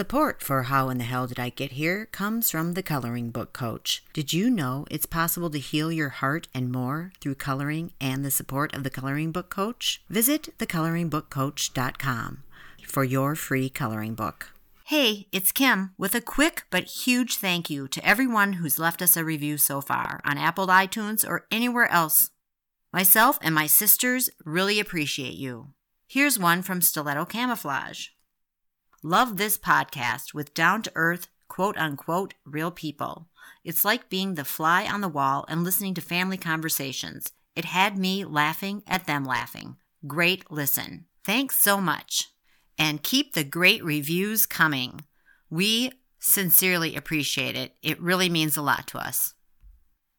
Support for How in the Hell Did I Get Here comes from the Coloring Book Coach. Did you know it's possible to heal your heart and more through coloring and the support of the Coloring Book Coach? Visit thecoloringbookcoach.com for your free coloring book. Hey, it's Kim with a quick but huge thank you to everyone who's left us a review so far on Apple iTunes or anywhere else. Myself and my sisters really appreciate you. Here's one from Stiletto Camouflage. Love this podcast with down to earth, quote unquote, real people. It's like being the fly on the wall and listening to family conversations. It had me laughing at them laughing. Great listen. Thanks so much. And keep the great reviews coming. We sincerely appreciate it. It really means a lot to us.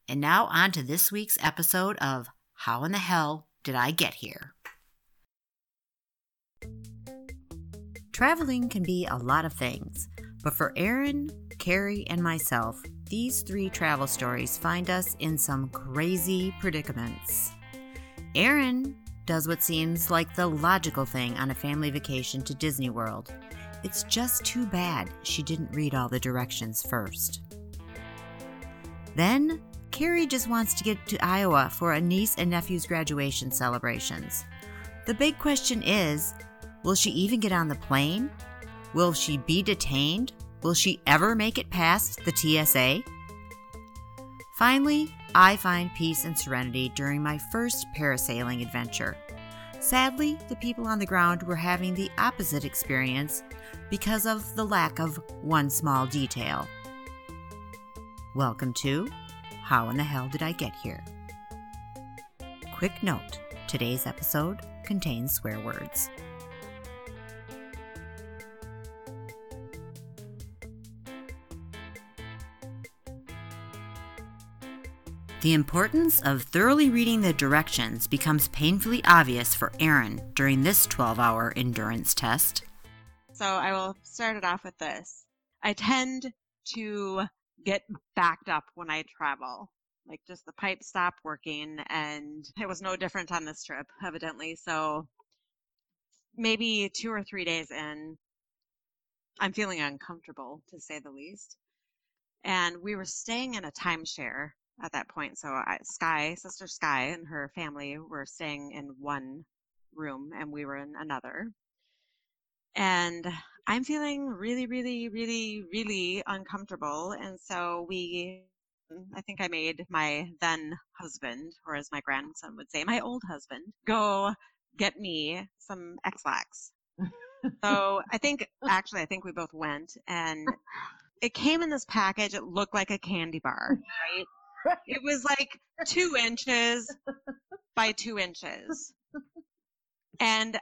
And now on to this week's episode of How in the Hell Did I Get Here? Traveling can be a lot of things, but for Erin, Carrie, and myself, these three travel stories find us in some crazy predicaments. Erin does what seems like the logical thing on a family vacation to Disney World. It's just too bad she didn't read all the directions first. Then, Carrie just wants to get to Iowa for a niece and nephew's graduation celebrations. The big question is Will she even get on the plane? Will she be detained? Will she ever make it past the TSA? Finally, I find peace and serenity during my first parasailing adventure. Sadly, the people on the ground were having the opposite experience because of the lack of one small detail. Welcome to How in the Hell Did I Get Here? Quick note today's episode contains swear words. The importance of thoroughly reading the directions becomes painfully obvious for Erin during this 12 hour endurance test. So I will start it off with this. I tend to get backed up when I travel. Like just the pipe stopped working and it was no different on this trip, evidently. So maybe two or three days in, I'm feeling uncomfortable to say the least. And we were staying in a timeshare at that point. So I, Sky, sister Sky, and her family were staying in one room, and we were in another. And I'm feeling really, really, really, really uncomfortable. And so we, I think I made my then husband, or as my grandson would say, my old husband, go get me some Ex-Lax. so I think, actually, I think we both went and it came in this package. It looked like a candy bar, right? It was like two inches by two inches. And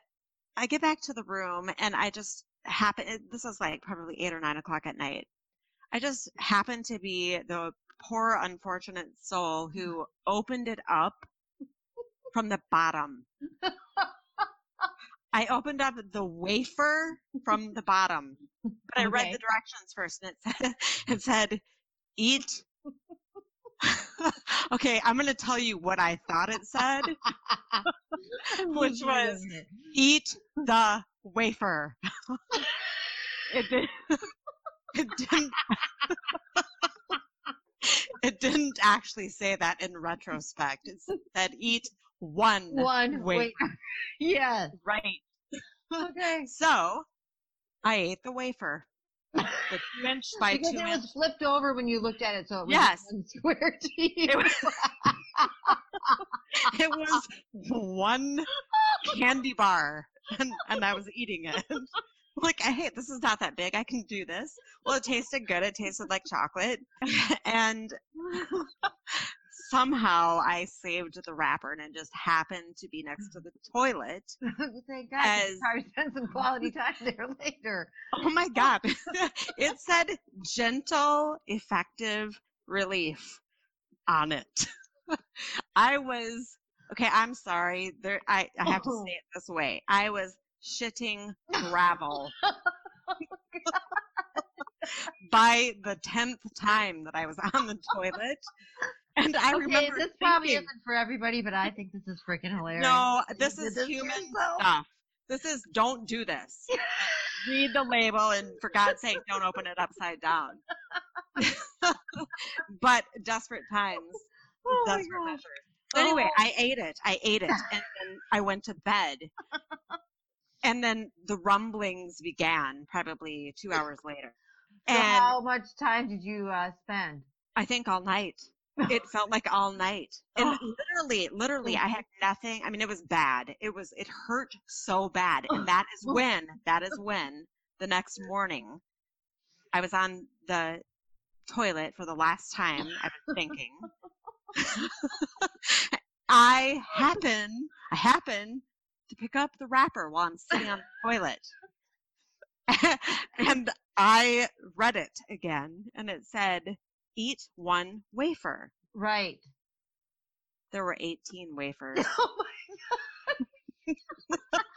I get back to the room and I just happen, eh, this was like probably eight or nine o'clock at night. I just happened to be the poor, unfortunate soul who opened it up from the bottom. I opened up the wafer from the bottom, but I read Okay. the directions first and it said, it said, eat okay, I'm going to tell you what I thought it said. Which was- Eat the wafer. it, did, it didn't. it didn't actually say that in retrospect. It said eat one, one wafer. wait. yes. Right. Okay. So I ate the wafer. The two inch by because two it was flipped over when you looked at it, so it was Yes. one square to you. It was, it was one candy bar, and, and I was eating it. like, hey, this is not that big. I can do this. Well, it tasted good. It tasted like chocolate, and somehow I saved the wrapper, and it just happened to be next to the toilet. Thank God. As- you probably spend some quality time there later. Oh my god! it said gentle, effective relief on it. I was okay. I'm sorry. There, I I have to Oh. say it this way. I was shitting gravel oh by the tenth time that I was on the toilet, and I okay, remember this probably isn't for everybody, but I think this is freaking hilarious. no, this is this human stuff. This is don't do this. read the label and for God's sake, don't open it upside down. but desperate times, Oh desperate measures. So anyway, Oh. I ate it. I ate it, and then I went to bed. And then the rumblings began, probably two hours later. So And how much time did you uh, spend? I think all night. It felt like all night. And oh. literally, literally, oh. I had nothing. I mean, it was bad. It was, it hurt so bad. And oh. that is when, that is when the next morning I was on the toilet for the last time. I was thinking. I happen, I happen to pick up the wrapper while I'm sitting on the toilet. and I read it again, and it said, eat one wafer. Right. There were 18 wafers. Oh my God.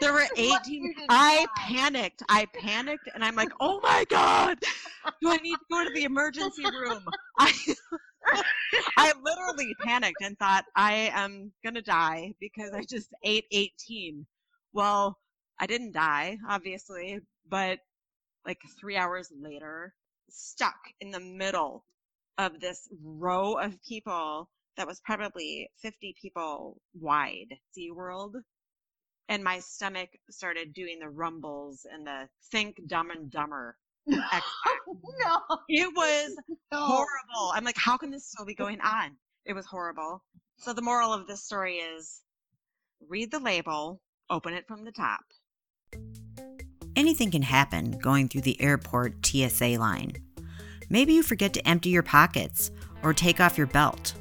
There were 18. I panicked. I panicked, and I'm like, oh my God, do I need to go to the emergency room? I, I literally panicked and thought, I am going to die because I just ate 18. Well, I didn't die, obviously, but like three hours later, stuck in the middle of this row of people that was probably 50 people wide, SeaWorld. And my stomach started doing the rumbles and the think dumb and dumber. No. It was no. horrible. I'm like, how can this still be going on? It was horrible. So the moral of this story is read the label, open it from the top. Anything can happen going through the airport TSA line. Maybe you forget to empty your pockets or take off your belt.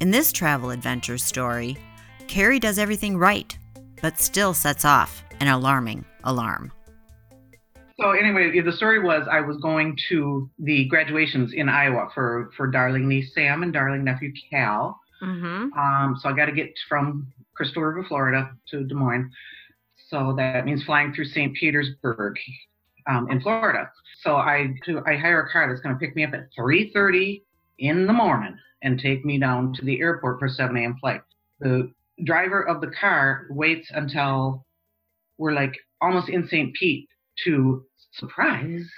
In this travel adventure story, Carrie does everything right, but still sets off an alarming alarm. So anyway, the story was I was going to the graduations in Iowa for for darling niece Sam and darling nephew Cal. Mm-hmm. Um, so I got to get from Crystal River, Florida, to Des Moines. So that means flying through St. Petersburg um, in Florida. So I I hire a car that's going to pick me up at 3:30 in the morning and take me down to the airport for 7 a.m. flight. The driver of the car waits until we're like almost in St. Pete to surprise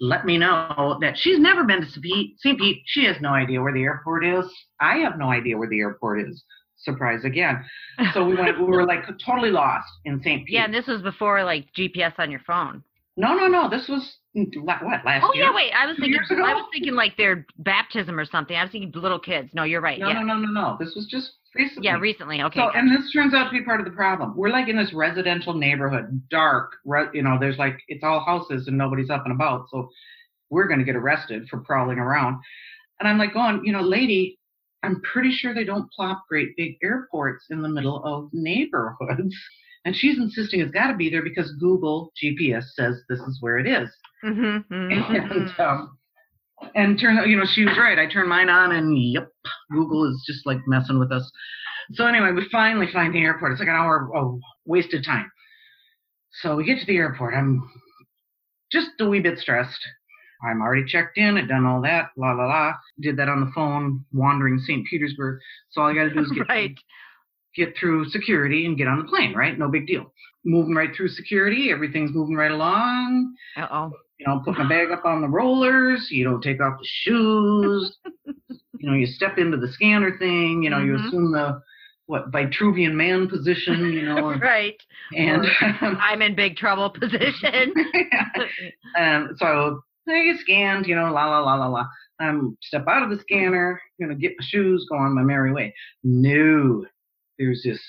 let me know that she's never been to. St. Pete. She has no idea where the airport is. I have no idea where the airport is. Surprise again. So we went. We were like totally lost in St. Pete. Yeah, and this was before like GPS on your phone. no, no, no. This was what last Oh year. yeah, wait. I was Two thinking. I was thinking like their baptism or something. I was thinking little kids. No, you're right. No, yeah. no, no, no, no. This was just recently. Yeah, recently. Okay. So, gotcha. and this turns out to be part of the problem. We're like in this residential neighborhood, dark. Re- you know, there's like it's all houses and nobody's up and about. So we're going to get arrested for prowling around. And I'm like going, you know, lady, I'm pretty sure they don't plop great big airports in the middle of neighborhoods. And she's insisting it's got to be there because Google GPS says this is where it is. Mhm, mhm, And um, and turns out, you know, she was right. I turned mine on, and yep, Google is just like messing with us. So anyway, we finally find the airport. It's like an hour of wasted time. So we get to the airport. I'm just a wee bit stressed. I'm already checked in. I've done all that. La la la. Did that on the phone, wandering St. Petersburg. So all I got to do is get right. get through security and get on the plane. Right? No big deal. Moving right through security. Everything's moving right along Uh oh. you know, put my bag up on the rollers, you don't take off the shoes, you know, you step into the scanner thing, you know, you Mhm. assume the what Vitruvian man position, you know, right. and I'm in big trouble position. and so I get scanned, you know, la la la la la. I'm step out of the scanner, gonna get my shoes, go on my merry way. No, there's this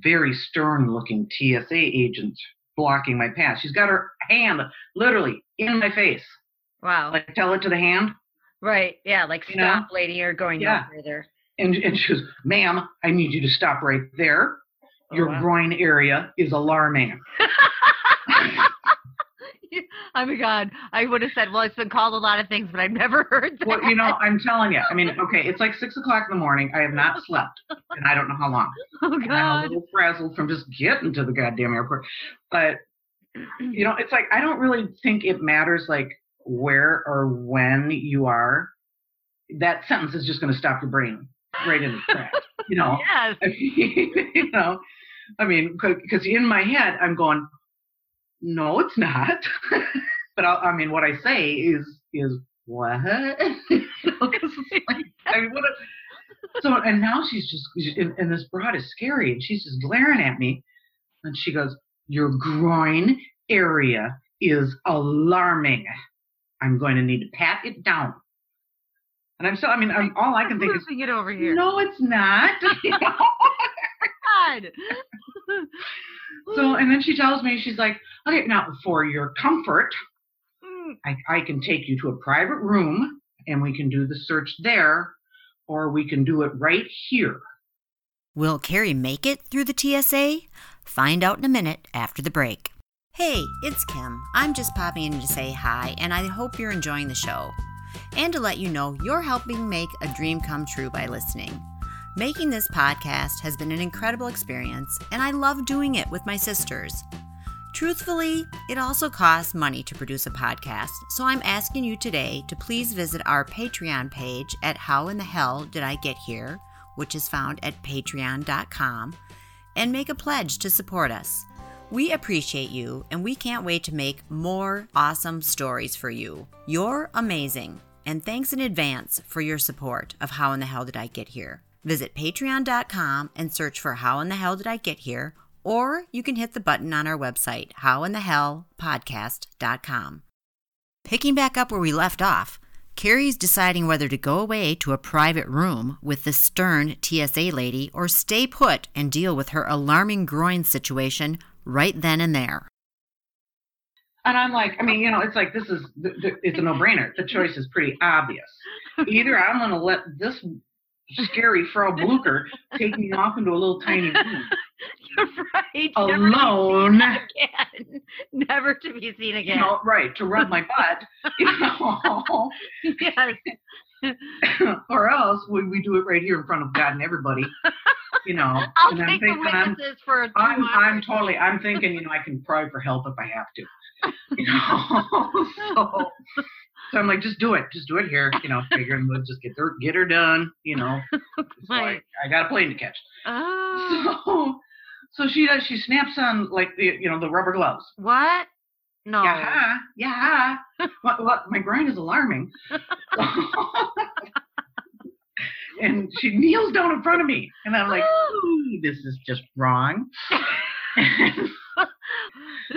very stern looking TSA agent blocking my path. She's got her hand literally in my face. wow. Like tell it to the hand. right. Yeah. Like You stop, lady. You're going Yeah. no further. And, and she goes, ma'am, I need you to stop right there. Oh, Your wow. groin area is alarming. oh my god. I would have said, well, it's been called a lot of things, but I've never heard that. Well, you know, I'm telling you. I mean, okay, it's like six o'clock in the morning. I have not slept, and I don't know how long. oh And I'm a little frazzled from just getting to the goddamn airport. But you know, it's like I don't really think it matters like where or when you are. That sentence is just going to stop your brain right in the track. You know. Yes. I mean, you know, I mean, because in my head, I'm going, no, it's not. but I, I mean, what I say is is what? you know, like, I mean, what? A, so and now she's just and, and this broad is scary, and she's just glaring at me, and she goes, "Your groin area is alarming. I'm going to need to pat it down." And I'm still, I mean, I'm, all I can think is, it over here. no, it's not. God. So, and then she tells me, she's like, okay, now for your comfort, Mm, I, I can take you to a private room and we can do the search there, or we can do it right here. Will Carrie make it through the TSA? Find out in a minute after the break. Hey, it's Kim. I'm just popping in to say hi, and I hope you're enjoying the show. And to let you know, you're helping make a dream come true by listening. Making this podcast has been an incredible experience, and I love doing it with my sisters. Truthfully, it also costs money to produce a podcast, so I'm asking you today to please visit our Patreon page at How in the Hell Did I Get Here, which is found at patreon.com, and make a pledge to support us. We appreciate you, and we can't wait to make more awesome stories for you. You're amazing, and thanks in advance for your support of How in the Hell Did I Get Here. Visit patreon.com and search for How in the Hell Did I Get Here, or you can hit the button on our website, howinthehellpodcast.com. Picking back up where we left off, Carrie's deciding whether to go away to a private room with the stern TSA lady or stay put and deal with her alarming groin situation right then and there. And I'm like, I mean, you know, it's like this is it's a no-brainer. The choice is pretty obvious. Either I'm going to let this scary Frau Blucher take me off into a little tiny room You're right. alone, Never to be seen again. Never to be seen you again. know, right, to rub my butt, you know, yes. or else we, we do it right here in front of God and everybody, you know. I'll and I'm thinking, I'm, witnesses for a I'm, I'm totally, I'm thinking, you know, I can cry for help if I have to, you know. so, so I'm like, just do it, just do it here, you know. Figuring we'll just get her, get her done, you know. So I, I got a plane to catch. Oh. So, so she does. She snaps on like the, you know, the rubber gloves. What? No. Yeah, yeah. what, what? My groin is alarming. and she kneels down in front of me, and I'm like, this is just wrong.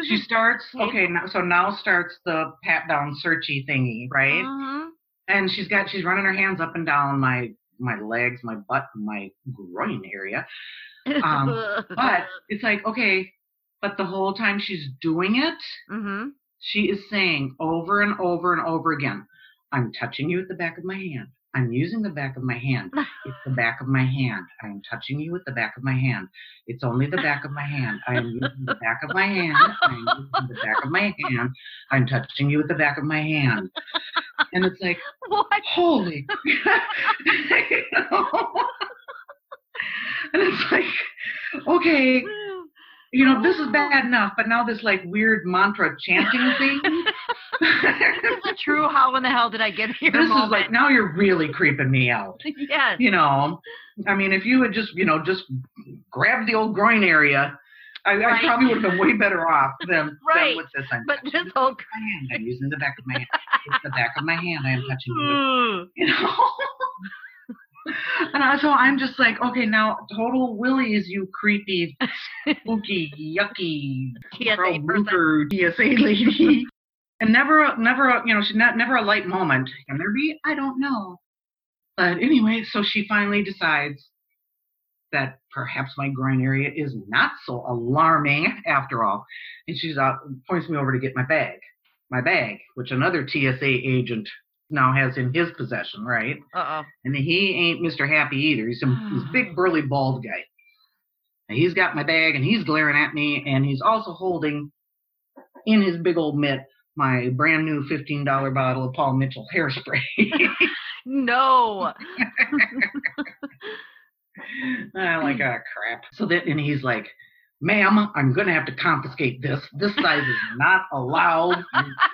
She starts. Okay, now so now starts the pat down searchy thingy, right? Mhm. and she's got she's running her hands up and down my my legs, my butt, my groin area. Um, But it's like, okay, but the whole time she's doing it, hmm she is saying over and over and over again, I'm touching you at the back of my hand. I'm using the back of my hand. It's the back of my hand. I'm touching you with the back of my hand. It's only the back of my hand. I am using the back of my hand. I'm using the back of my hand. I'm touching you with the back of my hand. And it's like, What? holy. You know? and it's like, okay, you know, this is oh. bad enough, but now this like weird mantra chanting thing. This is a true how in the hell did I get here this is like now you're really creeping me out. yes. You know, I mean, if you had just, you know, just grabbed the old groin area, I, I probably would have been way better off than, Right. than with this. I'm But this whole my hand. I'm using the back of my hand. The back of my hand. I am touching you. Mm. you know. and so I'm just like, okay, now total Willie is you creepy, spooky, yucky, TSA Frau TSA lady. And never, a- never, a, you know, she's not never a light moment. Can there be? I don't know. But anyway, so she finally decides that perhaps my groin area is not so alarming after all, and she's uh, points me over to get my bag, my bag, which another TSA agent now has in his possession, right? Uh-oh. And he ain't Mr. Happy either. He's some he's a big burly bald guy. And he's got my bag and he's glaring at me and he's also holding in his big old mitt my brand new fifteen dollar bottle of Paul Mitchell hairspray. No. I'm like, ah crap. So then and he's like, Ma'am, I'm gonna have to confiscate this. This size is not allowed.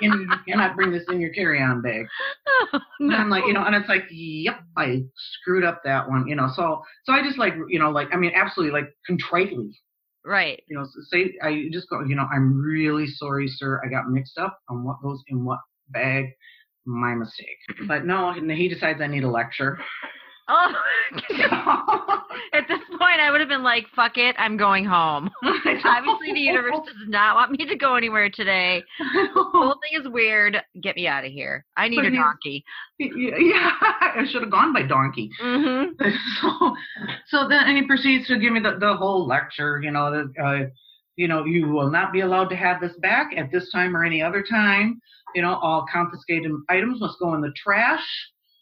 You, you cannot bring this in your carry-on bag. And I'm like, you know, and it's like, yep, I screwed up that one, you know. So, so I just like, you know, like, I mean, absolutely, like, contritely Right. You know, say I just go. You know, I'm really sorry, sir. I got mixed up on what goes in what bag. My mistake. But no, he decides I need a lecture. Oh, at this point, I would have been like, "Fuck it, I'm going home." Obviously, the universe does not want me to go anywhere today. The whole thing is weird. Get me out of here. I need But a donkey. yeah, I should have gone by donkey. hmm so, so then and he proceeds to give me the, the whole lecture. You know, that uh, you know, you will not be allowed to have this back at this time or any other time. You know, all confiscated items must go in the trash.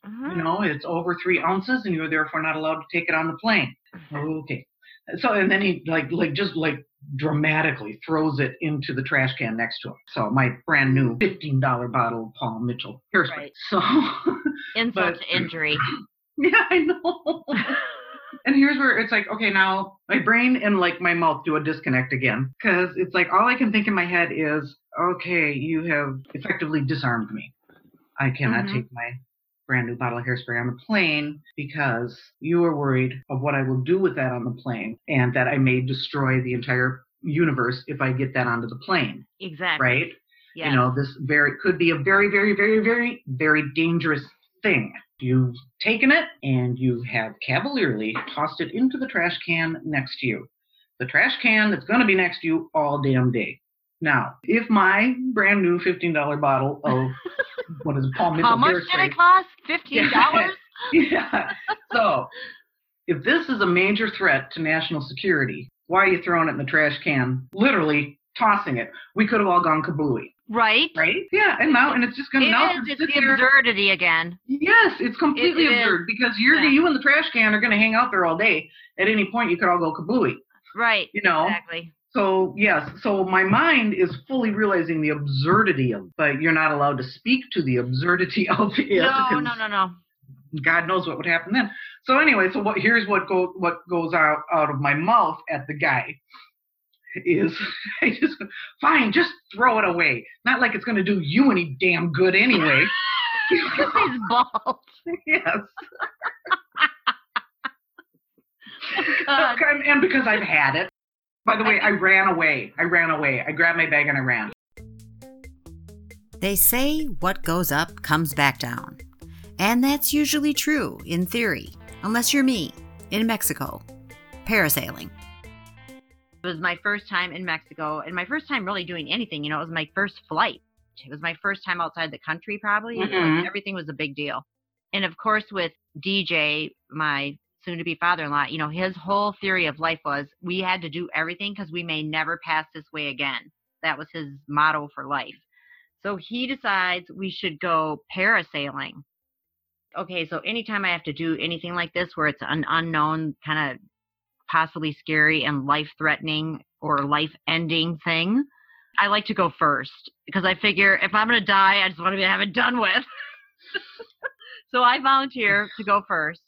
Mm-hmm. You know, it's over three ounces, and you're therefore not allowed to take it on the plane. Okay. So and then he like like just like dramatically throws it into the trash can next to him. So my brand new fifteen dollar bottle of Paul Mitchell hairspray. Right. So Insult to injury. yeah, I know. and here's where it's like, okay, now my brain and like my mouth do a disconnect again because it's like all I can think in my head is, okay, you have effectively disarmed me. I cannot Mhm. take my brand new bottle of hairspray on the plane because you are worried of what I will do with that on the plane and that I may destroy the entire universe if I get that onto the plane, exactly. right? Yeah. You know, this very could be a very, very, very, very, very dangerous thing. You've taken it and you have cavalierly tossed it into the trash can next to you. The trash can that's going to be next to you all damn day. Now, if my brand new $15 bottle of what is it, Paul Mitchell How much did it cost? Fifteen dollars. yeah. So, if this is a major threat to national security, why are you throwing it in the trash can? Literally tossing it. We could have all gone kabooey, right. right? Yeah, and now and it's just gonna It now is. it's the there- absurdity again. Yes, it's completely It is. absurd because you're Yeah. you and the trash can are gonna hang out there all day. At any point, you could all go kabooey. Right. You know. Exactly. So yes, so my mind is fully realizing the absurdity of, but you're not allowed to speak to the absurdity of it. No, no, no, no. God knows what would happen then. So anyway, so what here's what go what goes out out of my mouth at the guy is I just fine, just throw it away. Not like it's gonna do you any damn good anyway. He's bald. yes. And because I've had it. By the way, I ran away. I ran away. I grabbed my bag and I ran. They say what goes up comes back down. And that's usually true, in theory, unless you're me, in Mexico, parasailing. It was my first time in Mexico and my first time really doing anything. You know, it was my first flight. It was my first time outside the country, probably. It was like mm-hmm. everything was a big deal. And of course, with DJ, my soon to be father in law, you know, his whole theory of life was we had to do everything because we may never pass this way again. That was his motto for life. So he decides we should go parasailing. Okay, so anytime I have to do anything like this where it's an unknown kind of possibly scary and life threatening or life ending thing, I like to go first because I figure if I'm going to die, I just want to have it done with. so I volunteer to go first.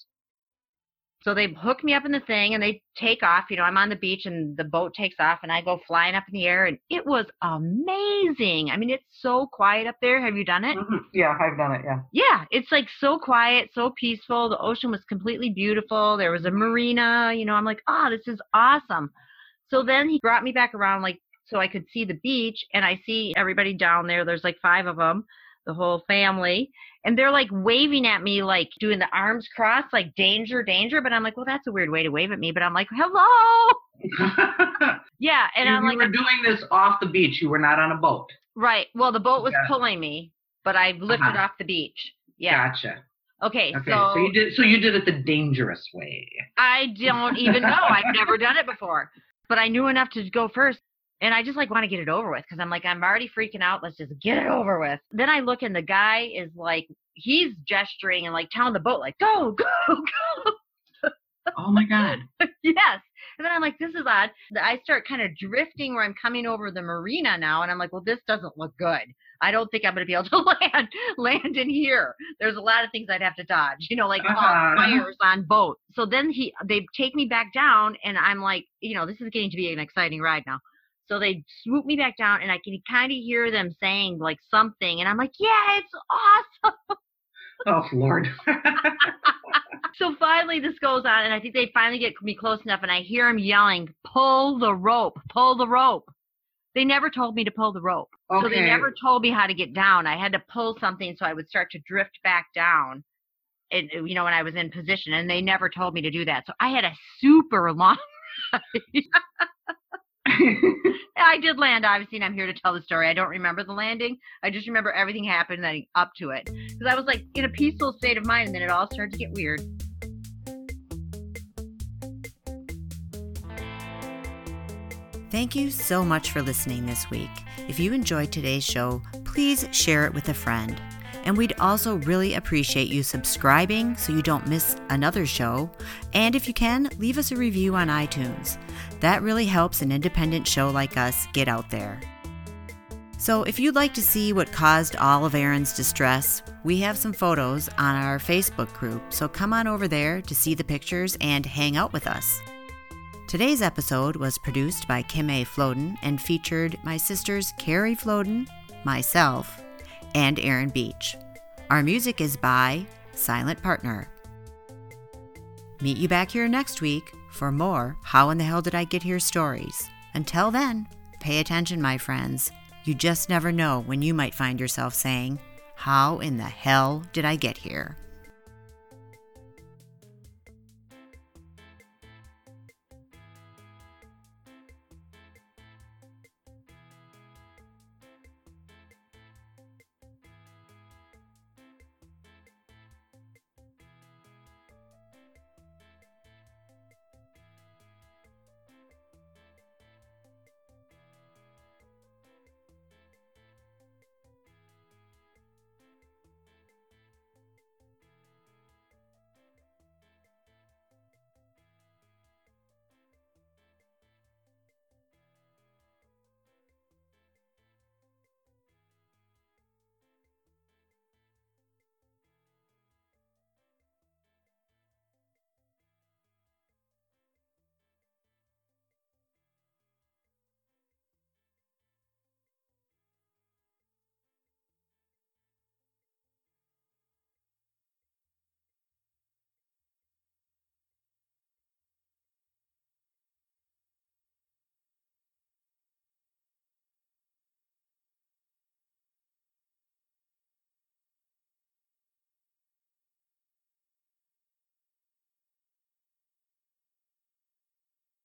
So they hook me up in the thing and they take off. You know, I'm on the beach and the boat takes off and I go flying up in the air and it was amazing. I mean, it's so quiet up there. Have you done it? Mhm. Yeah, I've done it. Yeah. Yeah, it's like so quiet, so peaceful. The ocean was completely beautiful. There was a marina, you know, I'm like, oh, this is awesome. So then he brought me back around, like, so I could see the beach and I see everybody down there. There's like five of them, the whole family. And they're like waving at me, like doing the arms crossed, like danger, danger. But I'm like, well, that's a weird way to wave at me. But I'm like, hello. Yeah. And you, I'm you like, were doing this off the beach. You were not on a boat. right. Well, the boat was Yeah. pulling me, but I lifted Uh-huh. off the beach. Yeah. Gotcha. Okay. Okay. So, you did. So you did it the dangerous way. I don't even know. I've never done it before. But I knew enough to go first. And I just like want to get it over with because I'm like, I'm already freaking out. Let's just get it over with. Then I look and the guy is like, he's gesturing and like telling the boat, like, go, go, go. Oh my God. yes. And then I'm like, this is odd. I start kind of drifting where I'm coming over the marina now. And I'm like, well, this doesn't look good. I don't think I'm going to be able to land land in here. There's a lot of things I'd have to dodge, you know, like uh, Uh-huh. fires on boat. So then he they take me back down, and I'm like, you know, this is getting to be an exciting ride now. So they swoop me back down, and I can kind of hear them saying like something, and I'm like, yeah, it's awesome. Oh, Lord. so finally, this goes on, and I think they finally get me close enough, and I hear him yelling, Pull the rope, pull the rope. They never told me to pull the rope. okay. So they never told me how to get down. I had to pull something so I would start to drift back down. And you know, when I was in position, and they never told me to do that. So I had a super long I did land, obviously, and I'm here to tell the story. I don't remember the landing. I just remember everything happened up to it. Because I was like in a peaceful state of mind, and then it all started to get weird. Thank you so much for listening this week. If you enjoyed today's show, please share it with a friend. And we'd also really appreciate you subscribing so you don't miss another show. And if you can, leave us a review on iTunes. That really helps an independent show like us get out there. So, if you'd like to see what caused all of Erin's distress, we have some photos on our Facebook group, so come on over there to see the pictures and hang out with us. Today's episode was produced by Kim A. Floden and featured my sisters Carrie Floden, myself, and Erin Beach. Our music is by Silent Partner. Meet you back here next week for more How in the Hell Did I Get Here stories. Until then, pay attention, my friends. You just never know when you might find yourself saying, How in the hell did I get here?